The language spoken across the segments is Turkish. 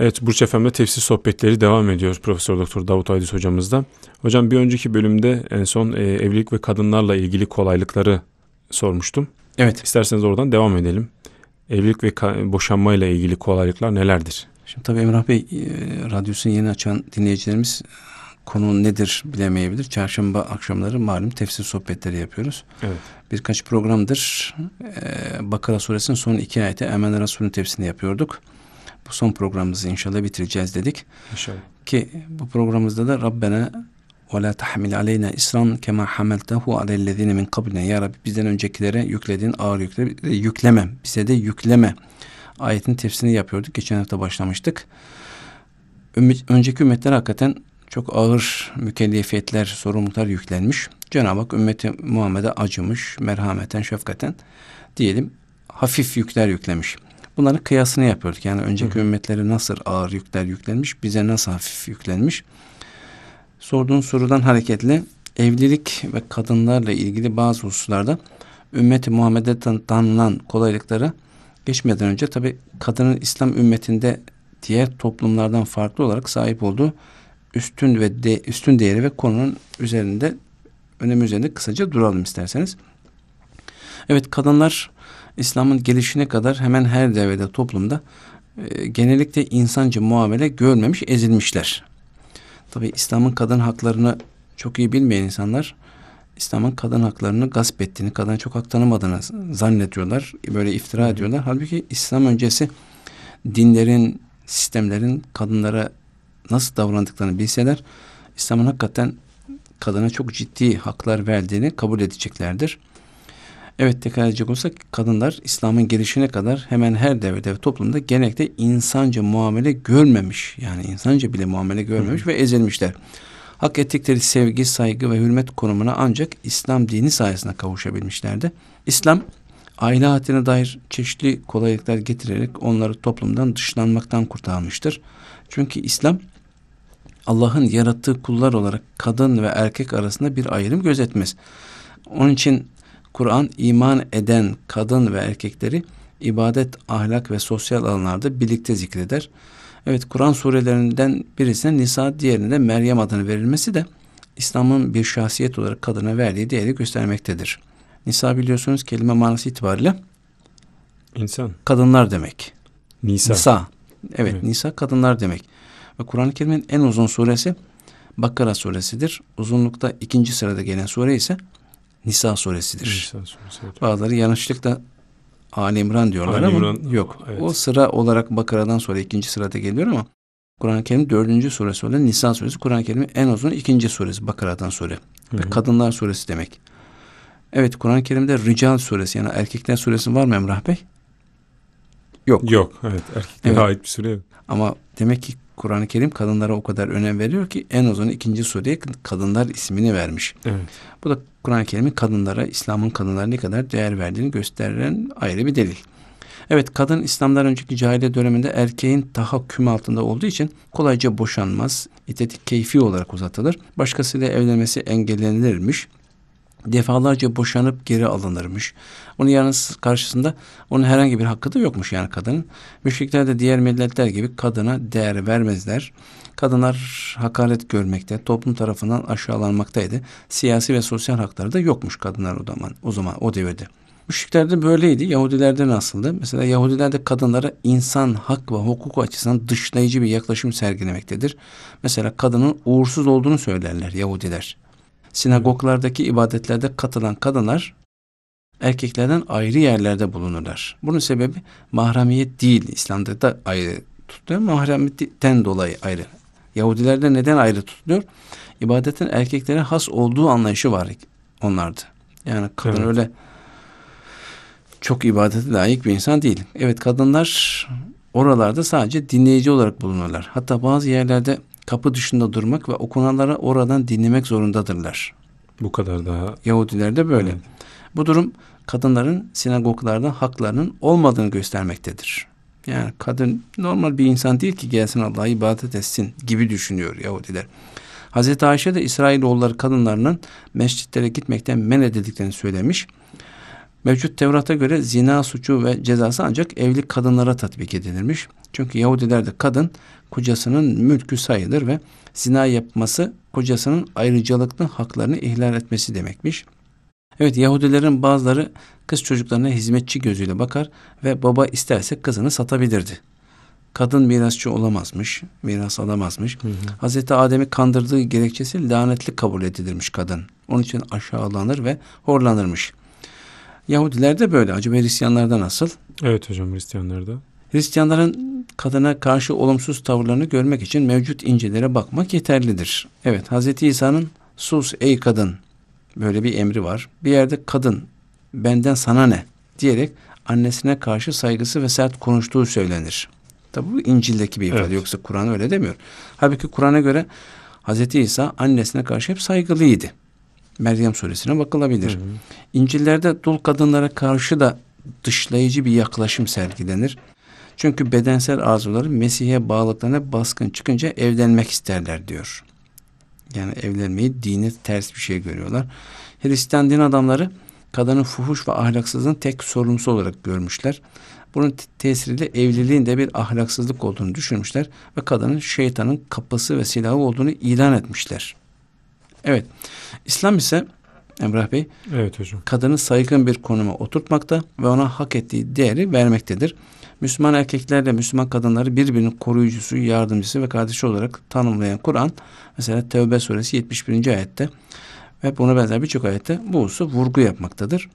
Evet Burç FM'de tefsir sohbetleri devam ediyor Profesör Doktor Davut Aydız hocamızda. Hocam bir önceki bölümde en son e, evlilik ve kadınlarla ilgili kolaylıkları sormuştum. Evet. İsterseniz oradan devam edelim. Evlilik ve boşanmayla ilgili kolaylıklar nelerdir? Şimdi tabii Emrah Bey e, radyosunu yeni açan dinleyicilerimiz konu nedir bilemeyebilir. Çarşamba akşamları malum tefsir sohbetleri yapıyoruz. Evet. Birkaç programdır e, Bakara suresinin son iki ayeti Emen Resul'ün tefsirini yapıyorduk. Bu son programımızı inşallah bitireceğiz dedik. İnşallah. Ki bu programımızda da Rabbena ve la tahmil aleyna isran kema hameltehu alellezine min kablina. Ya Rabbi bizden öncekilere yüklediğin ağır yükle, yükleme. Bize de yükleme. Ayetin tefsirini yapıyorduk. Geçen hafta başlamıştık. Önceki ümmetler hakikaten çok ağır mükellefiyetler, sorumluluklar yüklenmiş. Cenab-ı Hak ümmeti Muhammed'e acımış, merhameten, şefkaten diyelim hafif yükler yüklemiş. Bunların kıyasını yapıyorduk. Yani önceki Hı. ümmetlere nasıl ağır yükler yüklenmiş, bize nasıl hafif yüklenmiş. Sorduğun sorudan hareketle evlilik ve kadınlarla ilgili bazı hususlarda ümmeti Muhammed'e tanınan kolaylıkları geçmeden önce tabi kadının İslam ümmetinde diğer toplumlardan farklı olarak sahip olduğu üstün ve de, üstün değeri ve konunun üzerinde önemi üzerinde kısaca duralım isterseniz. Evet kadınlar İslam'ın gelişine kadar hemen her devrede toplumda e, genellikle insancı muamele görmemiş, ezilmişler. Tabi İslam'ın kadın haklarını çok iyi bilmeyen insanlar İslam'ın kadın haklarını gasp ettiğini, kadına çok hak tanımadığını zannediyorlar. Böyle iftira ediyorlar. Halbuki İslam öncesi dinlerin, sistemlerin kadınlara nasıl davrandıklarını bilseler İslam'ın hakikaten kadına çok ciddi haklar verdiğini kabul edeceklerdir. Evet tekrar edecek olsak kadınlar İslam'ın gelişine kadar hemen her devirde ve toplumda genellikle insanca muamele görmemiş. Yani insanca bile muamele görmemiş Hı. ve ezilmişler. Hak ettikleri sevgi, saygı ve hürmet konumuna ancak İslam dini sayesinde kavuşabilmişlerdi. İslam aile hayatına dair çeşitli kolaylıklar getirerek onları toplumdan dışlanmaktan kurtarmıştır. Çünkü İslam Allah'ın yarattığı kullar olarak kadın ve erkek arasında bir ayrım gözetmez. Onun için Kur'an iman eden kadın ve erkekleri ibadet, ahlak ve sosyal alanlarda birlikte zikreder. Evet Kur'an surelerinden birisine Nisa, diğerine Meryem adını verilmesi de İslam'ın bir şahsiyet olarak kadına verdiği değeri göstermektedir. Nisa biliyorsunuz kelime manası itibariyle insan. Kadınlar demek. Nisa. Nisa. Evet, evet. Nisa kadınlar demek. Ve Kur'an-ı Kerim'in en uzun suresi Bakara suresidir. Uzunlukta ikinci sırada gelen sure ise Nisa suresidir. Nisa suresi, evet. Bazıları yanlışlıkla Ali İmran diyorlar Ali ama İmran, yok. Evet. O sıra olarak Bakara'dan sonra ikinci sırada geliyor ama Kur'an-ı Kerim dördüncü suresi olan Nisa suresi. Kur'an-ı Kerim'in en uzun ikinci suresi Bakara'dan sonra. Hı hı. Ve kadınlar suresi demek. Evet Kur'an-ı Kerim'de Rical suresi yani erkekler suresi var mı Emrah Bey? Yok. Yok evet erkeklere evet. ait bir sure yok. Ama demek ki Kur'an-ı Kerim kadınlara o kadar önem veriyor ki en uzun ikinci sureye kadınlar ismini vermiş. Evet. Bu da Kur'an-ı Kerim'in kadınlara, İslam'ın kadınlara ne kadar değer verdiğini gösteren ayrı bir delil. Evet kadın İslam'dan önceki cahiliye döneminde erkeğin tahakküm altında olduğu için kolayca boşanmaz, iddeti keyfi olarak uzatılır. Başkasıyla evlenmesi engellenilirmiş defalarca boşanıp geri alınırmış. Onun yalnız karşısında onun herhangi bir hakkı da yokmuş yani kadının. Müşrikler de diğer milletler gibi kadına değer vermezler. Kadınlar hakaret görmekte, toplum tarafından aşağılanmaktaydı. Siyasi ve sosyal hakları da yokmuş kadınlar o zaman, o zaman o devirde. Müşriklerde böyleydi. Yahudilerde nasıldı? Mesela Yahudilerde kadınlara insan hak ve hukuk açısından dışlayıcı bir yaklaşım sergilemektedir. Mesela kadının uğursuz olduğunu söylerler Yahudiler sinagoglardaki ibadetlerde katılan kadınlar erkeklerden ayrı yerlerde bulunurlar. Bunun sebebi mahremiyet değil. İslam'da da ayrı tutuluyor. Mahremiyetten dolayı ayrı. Yahudilerde neden ayrı tutuluyor? İbadetin erkeklere has olduğu anlayışı var onlarda. Yani kadın evet. öyle çok ibadete layık bir insan değil. Evet kadınlar oralarda sadece dinleyici olarak bulunurlar. Hatta bazı yerlerde kapı dışında durmak ve okunanları oradan dinlemek zorundadırlar. Bu kadar daha. Yahudilerde böyle. Evet. Bu durum kadınların sinagoglarda haklarının olmadığını göstermektedir. Yani kadın normal bir insan değil ki gelsin Allah'a ibadet etsin gibi düşünüyor Yahudiler. Hazreti Ayşe de İsrailoğulları kadınlarının mescitlere gitmekten men edildiklerini söylemiş. Mevcut Tevrat'a göre zina suçu ve cezası ancak evli kadınlara tatbik edilirmiş. Çünkü Yahudilerde kadın kocasının mülkü sayılır ve zina yapması kocasının ayrıcalıklı haklarını ihlal etmesi demekmiş. Evet Yahudilerin bazıları kız çocuklarına hizmetçi gözüyle bakar ve baba isterse kızını satabilirdi. Kadın mirasçı olamazmış, miras alamazmış. Hı hı. Hazreti Adem'i kandırdığı gerekçesi lanetli kabul edilirmiş kadın. Onun için aşağılanır ve horlanırmış. Yahudiler de böyle. Acaba Hristiyanlarda nasıl? Evet hocam Hristiyanlarda. Hristiyanların kadına karşı olumsuz tavırlarını görmek için mevcut incilere bakmak yeterlidir. Evet Hazreti İsa'nın sus ey kadın böyle bir emri var. Bir yerde kadın benden sana ne diyerek annesine karşı saygısı ve sert konuştuğu söylenir. Tabi bu İncil'deki bir ifade evet. yoksa Kur'an öyle demiyor. Halbuki Kur'an'a göre Hazreti İsa annesine karşı hep saygılıydı. Meryem suresine bakılabilir. Hı hı. İncil'lerde dul kadınlara karşı da dışlayıcı bir yaklaşım sergilenir. Çünkü bedensel arzuları Mesih'e bağlılıklarına baskın çıkınca evlenmek isterler diyor. Yani evlenmeyi dine ters bir şey görüyorlar. Hristiyan din adamları kadının fuhuş ve ahlaksızlığın tek sorumlusu olarak görmüşler. Bunun tesiriyle evliliğin de bir ahlaksızlık olduğunu düşünmüşler ve kadının şeytanın kapısı ve silahı olduğunu ilan etmişler. Evet. İslam ise Emrah Bey evet hocam. kadını saygın bir konuma oturtmakta ve ona hak ettiği değeri vermektedir. Müslüman erkeklerle Müslüman kadınları birbirinin koruyucusu, yardımcısı ve kardeşi olarak tanımlayan Kur'an mesela Tevbe suresi 71. ayette ve buna benzer birçok ayette bu hususu vurgu yapmaktadır.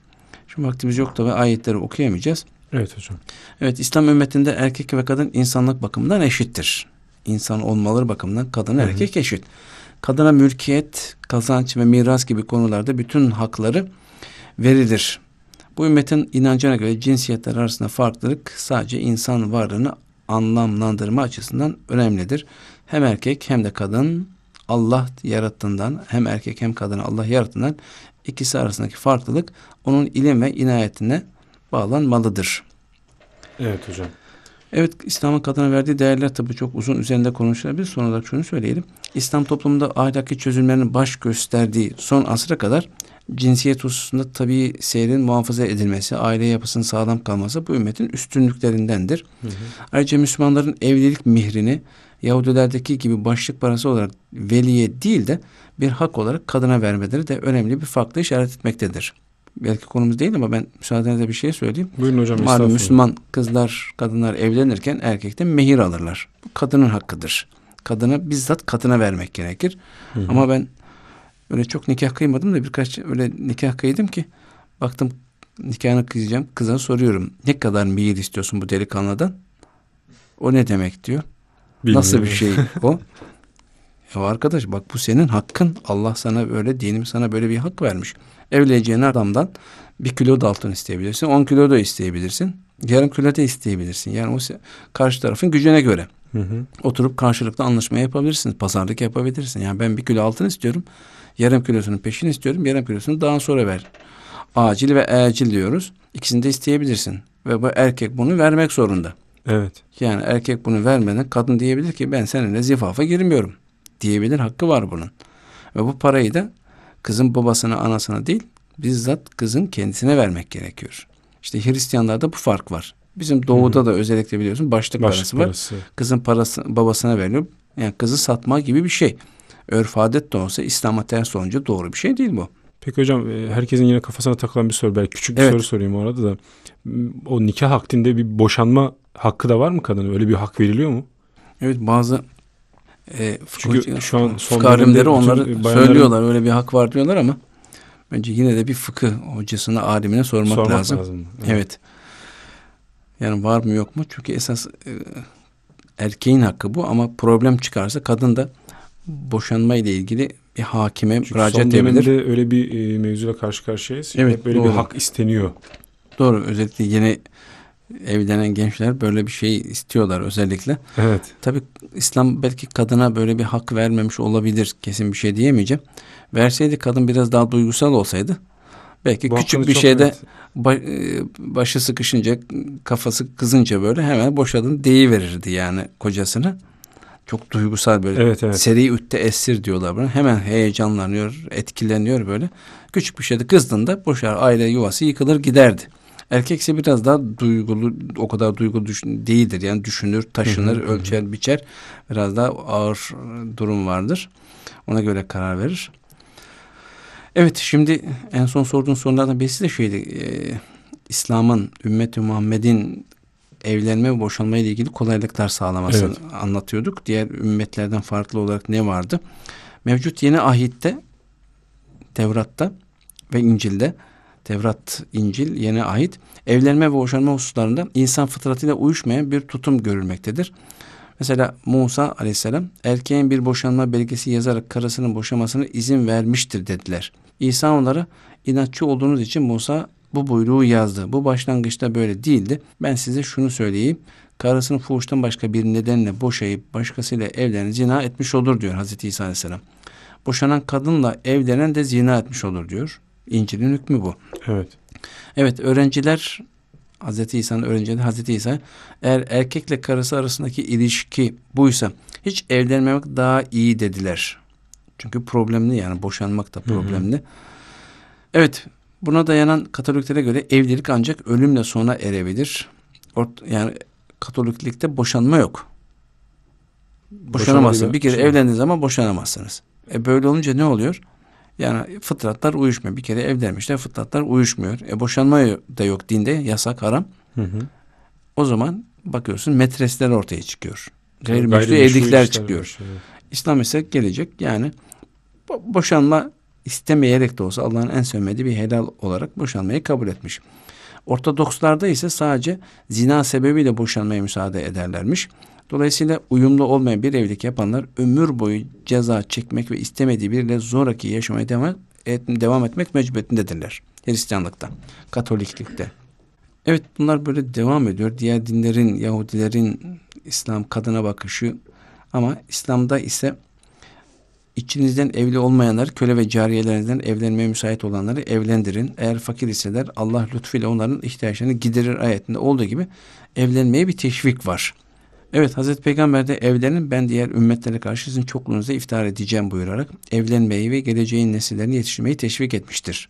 Şimdi vaktimiz yok da ve ayetleri okuyamayacağız. Evet hocam. Evet İslam ümmetinde erkek ve kadın insanlık bakımından eşittir. İnsan olmaları bakımından kadın erkek eşit. Kadına mülkiyet, kazanç ve miras gibi konularda bütün hakları verilir. Bu ümmetin inancına göre cinsiyetler arasında farklılık sadece insan varlığını anlamlandırma açısından önemlidir. Hem erkek hem de kadın Allah yarattığından hem erkek hem kadın Allah yarattığından ikisi arasındaki farklılık onun ilim ve inayetine bağlanmalıdır. Evet hocam. Evet İslam'ın kadına verdiği değerler tabii çok uzun üzerinde konuşulabilir. Son olarak şunu söyleyelim. İslam toplumunda ahlaki çözümlerin baş gösterdiği son asra kadar cinsiyet hususunda tabii seyrin muhafaza edilmesi, aile yapısının sağlam kalması bu ümmetin üstünlüklerindendir. Hı hı. Ayrıca Müslümanların evlilik mihrini Yahudilerdeki gibi başlık parası olarak veliye değil de bir hak olarak kadına vermeleri de önemli bir farklı işaret etmektedir belki konumuz değil ama ben müsaadenizle bir şey söyleyeyim. Buyurun hocam. Malum Müslüman kızlar, kadınlar evlenirken erkekten mehir alırlar. Bu kadının hakkıdır. Kadına bizzat kadına vermek gerekir. Hı hı. Ama ben öyle çok nikah kıymadım da birkaç öyle nikah kıydım ki baktım nikahını kıyacağım. Kıza soruyorum. Ne kadar mehir istiyorsun bu delikanlıdan? O ne demek diyor. Bilmiyorum. Nasıl bir şey o? Ya arkadaş bak bu senin hakkın. Allah sana böyle dinim sana böyle bir hak vermiş. Evleneceğin adamdan bir kilo da altın isteyebilirsin. On kilo da isteyebilirsin. Yarım kilo da isteyebilirsin. Yani o karşı tarafın gücüne göre. Hı hı. Oturup karşılıklı anlaşma yapabilirsiniz. Pazarlık yapabilirsin. Yani ben bir kilo altın istiyorum. Yarım kilosunun peşini istiyorum. Yarım kilosunu daha sonra ver. Acil ve acil diyoruz. İkisini de isteyebilirsin. Ve bu erkek bunu vermek zorunda. Evet. Yani erkek bunu vermeden kadın diyebilir ki ben seninle zifafa girmiyorum diyebilir hakkı var bunun. Ve bu parayı da kızın babasına anasına değil bizzat kızın kendisine vermek gerekiyor. İşte Hristiyanlarda bu fark var. Bizim doğuda Hı-hı. da özellikle biliyorsun başlık, başlık parası var. Parası. Kızın parası babasına veriliyor. Yani kızı satma gibi bir şey. Örf adet de olsa İslam'a ters olunca doğru bir şey değil bu. Peki hocam e, herkesin yine kafasına takılan bir soru. Belki küçük bir evet. soru sorayım orada da. O nikah hakkında bir boşanma hakkı da var mı kadına? Öyle bir hak veriliyor mu? Evet bazı e, Çünkü şu an son fıkıh onları söylüyorlar. Öyle bir hak var diyorlar ama bence yine de bir fıkıh hocasına, alimine sormak, sormak lazım. lazım. Evet. evet. Yani var mı yok mu? Çünkü esas e, erkeğin hakkı bu ama problem çıkarsa kadın da boşanma ile ilgili bir hakime Çünkü müracaat edebilir. Çünkü dönemde öyle bir e, mevzuyla karşı karşıyayız. Evet, Hep böyle doğru. bir hak isteniyor. Doğru. Özellikle yeni evlenen gençler böyle bir şey istiyorlar özellikle. Evet. Tabi İslam belki kadına böyle bir hak vermemiş olabilir. Kesin bir şey diyemeyeceğim. Verseydi kadın biraz daha duygusal olsaydı belki Bu küçük bir şeyde evet. E, başı sıkışınca kafası kızınca böyle hemen boşadın deyi verirdi yani kocasını. Çok duygusal böyle. Evet, evet. Seri ütte esir diyorlar buna. Hemen heyecanlanıyor, etkileniyor böyle. Küçük bir şeyde kızdığında boşar aile yuvası yıkılır giderdi. Erkekse biraz daha duygulu, o kadar duygulu düşün, değildir. Yani düşünür, taşınır, Hı hı, ölçer, biçer. Biraz daha ağır durum vardır. Ona göre karar verir. Evet şimdi en son sorduğun sorulardan birisi de şeydi. E, İslam'ın, ümmeti Muhammed'in evlenme ve boşanma ile ilgili kolaylıklar sağlamasını Evet. anlatıyorduk. Diğer ümmetlerden farklı olarak ne vardı? Mevcut yeni ahitte Tevrat'ta ve İncil'de Tevrat, İncil, yeni ahit evlenme ve boşanma hususlarında insan fıtratıyla uyuşmayan bir tutum görülmektedir. Mesela Musa aleyhisselam erkeğin bir boşanma belgesi yazarak karısının boşamasına izin vermiştir dediler. İsa onlara inatçı olduğunuz için Musa bu buyruğu yazdı. Bu başlangıçta böyle değildi. Ben size şunu söyleyeyim. Karısını fuhuştan başka bir nedenle boşayıp başkasıyla evlenir zina etmiş olur diyor Hazreti İsa aleyhisselam. Boşanan kadınla evlenen de zina etmiş olur diyor. İncil'in hükmü bu. Evet. Evet öğrenciler Hazreti İsa'nın öğrencileri Hazreti İsa eğer erkekle karısı arasındaki ilişki buysa hiç evlenmemek daha iyi dediler. Çünkü problemli yani boşanmak da problemli. Evet buna dayanan Katoliklere göre evlilik ancak ölümle sona erebilir. Ort yani Katoliklikte boşanma yok. Boşanamazsınız. Bir kere evlendiğiniz zaman boşanamazsınız. E böyle olunca ne oluyor? Yani fıtratlar uyuşmuyor. Bir kere evlenmişler fıtratlar uyuşmuyor. E boşanma da yok dinde yasak haram. Hı hı. O zaman bakıyorsun metresler ortaya çıkıyor. Gayrimeşru evlilikler çıkıyor. evet. İslam ise gelecek yani bo- boşanma istemeyerek de olsa Allah'ın en sevmediği bir helal olarak boşanmayı kabul etmiş. Ortodokslarda ise sadece zina sebebiyle boşanmaya müsaade ederlermiş. Dolayısıyla uyumlu olmayan bir evlilik yapanlar ömür boyu ceza çekmek ve istemediği biriyle zoraki yaşamaya devam, et, devam etmek mecburiyetindedirler. Hristiyanlıkta, Katoliklikte. Evet bunlar böyle devam ediyor. Diğer dinlerin, Yahudilerin İslam kadına bakışı ama İslam'da ise içinizden evli olmayanlar köle ve cariyelerinden evlenmeye müsait olanları evlendirin. Eğer fakir iseler Allah lütfuyla onların ihtiyaçlarını giderir ayetinde olduğu gibi evlenmeye bir teşvik var. Evet Hazreti Peygamber de evlenin ben diğer ümmetlere karşı sizin çokluğunuza iftihar edeceğim buyurarak evlenmeyi ve geleceğin nesillerini yetiştirmeyi teşvik etmiştir.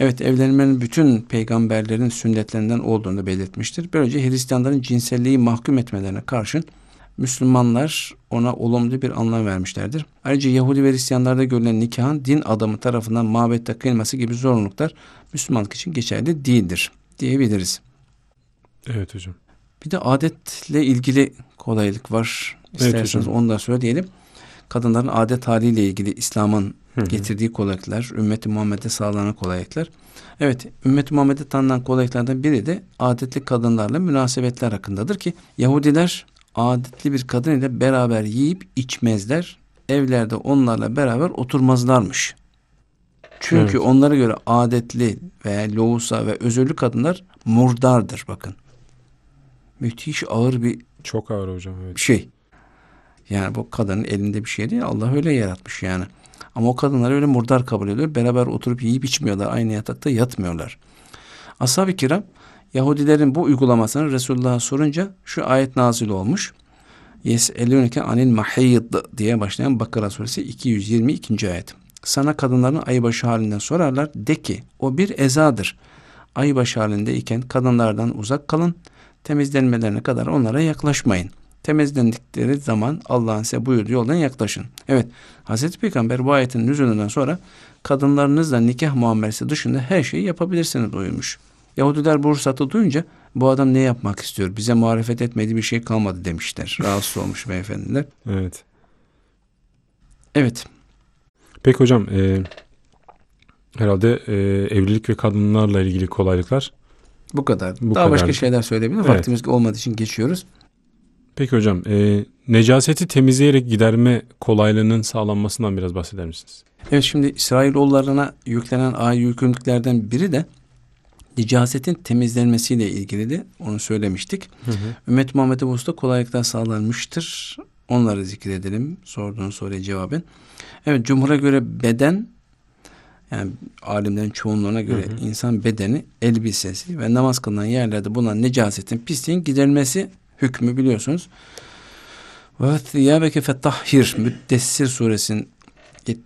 Evet evlenmenin bütün peygamberlerin sünnetlerinden olduğunu belirtmiştir. Böylece Hristiyanların cinselliği mahkum etmelerine karşın Müslümanlar ona olumlu bir anlam vermişlerdir. Ayrıca Yahudi ve Hristiyanlarda görülen nikahın din adamı tarafından mabette kıyılması gibi zorunluluklar Müslümanlık için geçerli değildir diyebiliriz. Evet hocam. Bir de adetle ilgili kolaylık var. Evet İsterseniz hocam. onu da söyleyelim. Kadınların adet haliyle ilgili İslam'ın getirdiği kolaylıklar, ümmeti Muhammed'e sağlanan kolaylıklar. Evet, ümmeti Muhammed'e tanınan kolaylıklardan biri de adetli kadınlarla münasebetler hakkındadır ki Yahudiler adetli bir kadın ile beraber yiyip içmezler. Evlerde onlarla beraber oturmazlarmış. Çünkü Evet. onlara göre adetli veya loğusa ve özürlü kadınlar murdardır bakın. Müthiş ağır bir Çok ağır hocam. Evet. bir şey. Yani bu kadının elinde bir şey değil. Allah öyle yaratmış yani. Ama o kadınlar öyle murdar kabul ediyor. Beraber oturup yiyip içmiyorlar. Aynı yatakta yatmıyorlar. Ashab-ı kiram Yahudilerin bu uygulamasını Resulullah'a sorunca şu ayet nazil olmuş. Yes'elûneke anil mahid diye başlayan Bakara suresi 222. ayet. Sana kadınların aybaşı halinden sorarlar. De ki o bir ezadır. Aybaşı halindeyken kadınlardan uzak kalın. Temizlenmelerine kadar onlara yaklaşmayın. Temizlendikleri zaman Allah'ın size buyurduğu yoldan yaklaşın. Evet Hazreti Peygamber bu ayetin nüzulünden sonra kadınlarınızla nikah muamelesi dışında her şeyi yapabilirsiniz buyurmuş. Yahudiler bu ruhsatı duyunca bu adam ne yapmak istiyor? Bize muhalefet etmediği bir şey kalmadı demişler. Rahatsız olmuş beyefendiler. Evet. Evet. Peki hocam e, herhalde e, evlilik ve kadınlarla ilgili kolaylıklar. Bu kadar. Bu Daha kadar. başka şeyler söyleyebilir. Evet. Vaktimiz olmadığı için geçiyoruz. Peki hocam e, necaseti temizleyerek giderme kolaylığının sağlanmasından biraz bahseder misiniz? Evet şimdi İsrailoğullarına yüklenen ayet yükümlülüklerden biri de nicasetin temizlenmesiyle ilgili de onu söylemiştik. Hı hı. Ümmet Muhammed'e bu hususta kolaylıklar sağlanmıştır. Onları zikredelim sorduğun soruya cevaben. Evet cumhura göre beden yani alimlerin çoğunluğuna göre Hı hı. insan bedeni elbisesi ve namaz kılınan yerlerde bulunan necasetin pisliğin giderilmesi hükmü biliyorsunuz. Ve thiyâbeke fettahhir Müddessir suresinin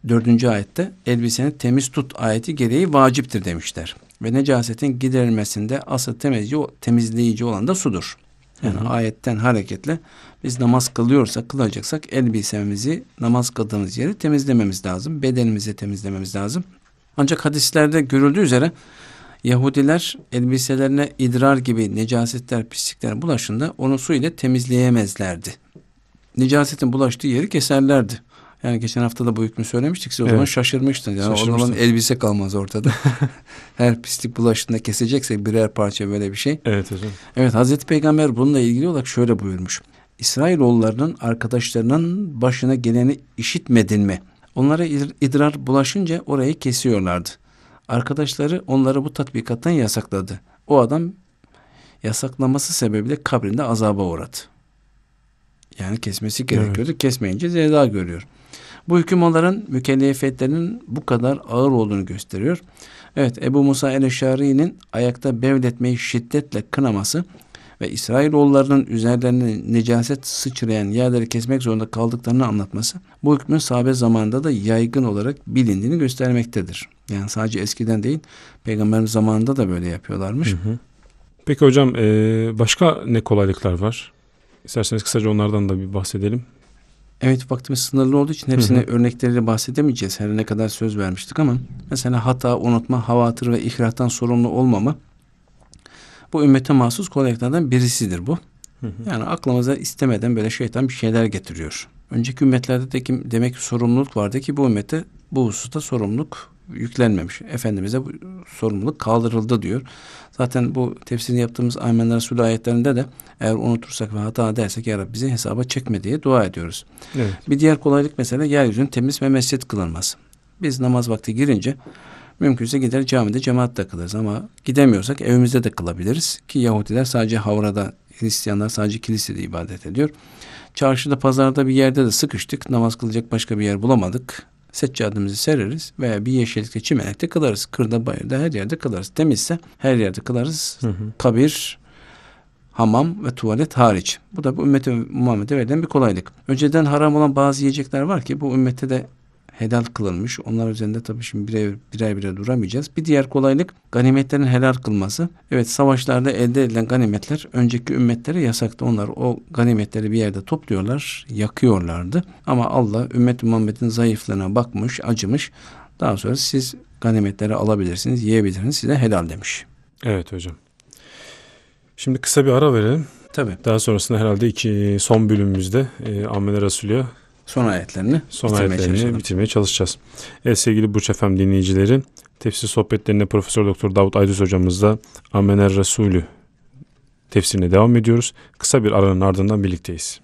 4. ayette elbiseni temiz tut ayeti gereği vaciptir demişler. Ve necasetin giderilmesinde asıl temizleyici, temizleyici olan da sudur. Yani hı hı. ayetten hareketle biz namaz kılıyorsak, kılacaksak elbisemizi namaz kıldığımız yeri temizlememiz lazım. Bedenimizi temizlememiz lazım. Ancak hadislerde görüldüğü üzere Yahudiler elbiselerine idrar gibi necasetler, pislikler bulaşında onu su ile temizleyemezlerdi. Necasetin bulaştığı yeri keserlerdi. Yani geçen hafta da bu hükmü söylemiştik. Siz o evet. zaman şaşırmıştınız. Yani o zaman elbise kalmaz ortada. Her pislik bulaştığında keseceksek birer parça böyle bir şey. Evet hocam. Evet Hazreti Peygamber bununla ilgili olarak şöyle buyurmuş. İsrailoğullarının arkadaşlarının başına geleni işitmedin mi? Onlara idrar bulaşınca orayı kesiyorlardı. Arkadaşları onları bu tatbikattan yasakladı. O adam yasaklaması sebebiyle kabrinde azaba uğradı. Yani kesmesi gerekiyordu. Evet. Kesmeyince ceza görüyor. Bu hüküm onların mükellefiyetlerinin bu kadar ağır olduğunu gösteriyor. Evet Ebu Musa el-Eşari'nin ayakta bevletmeyi şiddetle kınaması ve İsrailoğullarının üzerlerine necaset sıçrayan yerleri kesmek zorunda kaldıklarını anlatması bu hükmün sahabe zamanında da yaygın olarak bilindiğini göstermektedir. Yani sadece eskiden değil peygamberin zamanında da böyle yapıyorlarmış. Hı hı. Peki hocam başka ne kolaylıklar var? İsterseniz kısaca onlardan da bir bahsedelim. Evet vaktimiz sınırlı olduğu için hepsine hı hı. örnekleriyle bahsedemeyeceğiz. Her ne kadar söz vermiştik ama mesela hata, unutma, havatır ve ihrahtan sorumlu olmama bu ümmete mahsus kolaylıklardan birisidir bu. Hı hı. Yani aklımıza istemeden böyle şeytan bir şeyler getiriyor. Önceki ümmetlerde de ki, demek ki sorumluluk vardı ki bu ümmete bu hususta sorumluluk yüklenmemiş. Efendimiz'e bu sorumluluk kaldırıldı diyor. Zaten bu tefsirini yaptığımız Amenler Resulü ayetlerinde de eğer unutursak ve hata dersek ya Rabbi bizi hesaba çekme diye dua ediyoruz. Evet. Bir diğer kolaylık mesela yeryüzünün temiz ve mescit kılınması. Biz namaz vakti girince mümkünse gider camide cemaatle kılarız ama gidemiyorsak evimizde de kılabiliriz. Ki Yahudiler sadece havrada, Hristiyanlar sadece kilisede ibadet ediyor. Çarşıda, pazarda bir yerde de sıkıştık. Namaz kılacak başka bir yer bulamadık seccademizi sereriz veya bir yeşillikte çimenekte kılarız. Kırda bayırda her yerde kılarız. Temizse her yerde kılarız. Hı hı. Kabir, hamam ve tuvalet hariç. Bu da bu ümmete Muhammed'e verilen bir kolaylık. Önceden haram olan bazı yiyecekler var ki bu ümmette de helal kılınmış. Onlar üzerinde tabii şimdi birer birer, birer duramayacağız. Bir diğer kolaylık ganimetlerin helal kılması. Evet savaşlarda elde edilen ganimetler önceki ümmetlere yasaktı. Onlar o ganimetleri bir yerde topluyorlar, yakıyorlardı. Ama Allah ümmet Muhammed'in zayıflığına bakmış, acımış. Daha sonra siz ganimetleri alabilirsiniz, yiyebilirsiniz. Size helal demiş. Evet hocam. Şimdi kısa bir ara verelim. Tabii. Daha sonrasında herhalde iki son bölümümüzde e, Ammene Resulü'ye son ayetlerini son bitirmeye ayetlerini çalışalım. bitirmeye çalışacağız. Evet sevgili Burç Efem dinleyicileri tefsir sohbetlerine Profesör Doktor Davut Aydüz hocamızla Amener Resulü tefsirine devam ediyoruz. Kısa bir aranın ardından birlikteyiz.